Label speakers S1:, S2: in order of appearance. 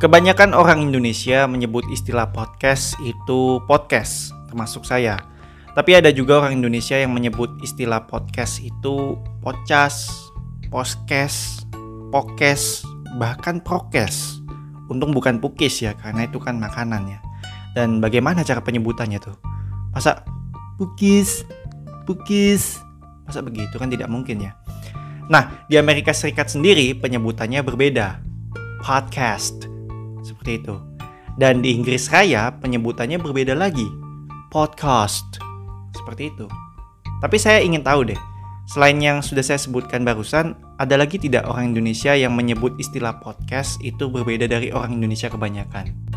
S1: Kebanyakan orang Indonesia menyebut istilah podcast itu podcast, termasuk saya. Tapi ada juga orang Indonesia yang menyebut istilah podcast itu podcast, podcast, pokes, bahkan prokes. Untung bukan pukis ya, karena itu kan makanan ya. Dan bagaimana cara penyebutannya tuh? Masa pukis, pukis, masa begitu kan tidak mungkin ya. Nah, di Amerika Serikat sendiri penyebutannya berbeda. Podcast seperti itu. Dan di Inggris Raya penyebutannya berbeda lagi. Podcast. Seperti itu. Tapi saya ingin tahu deh, selain yang sudah saya sebutkan barusan, ada lagi tidak orang Indonesia yang menyebut istilah podcast itu berbeda dari orang Indonesia kebanyakan?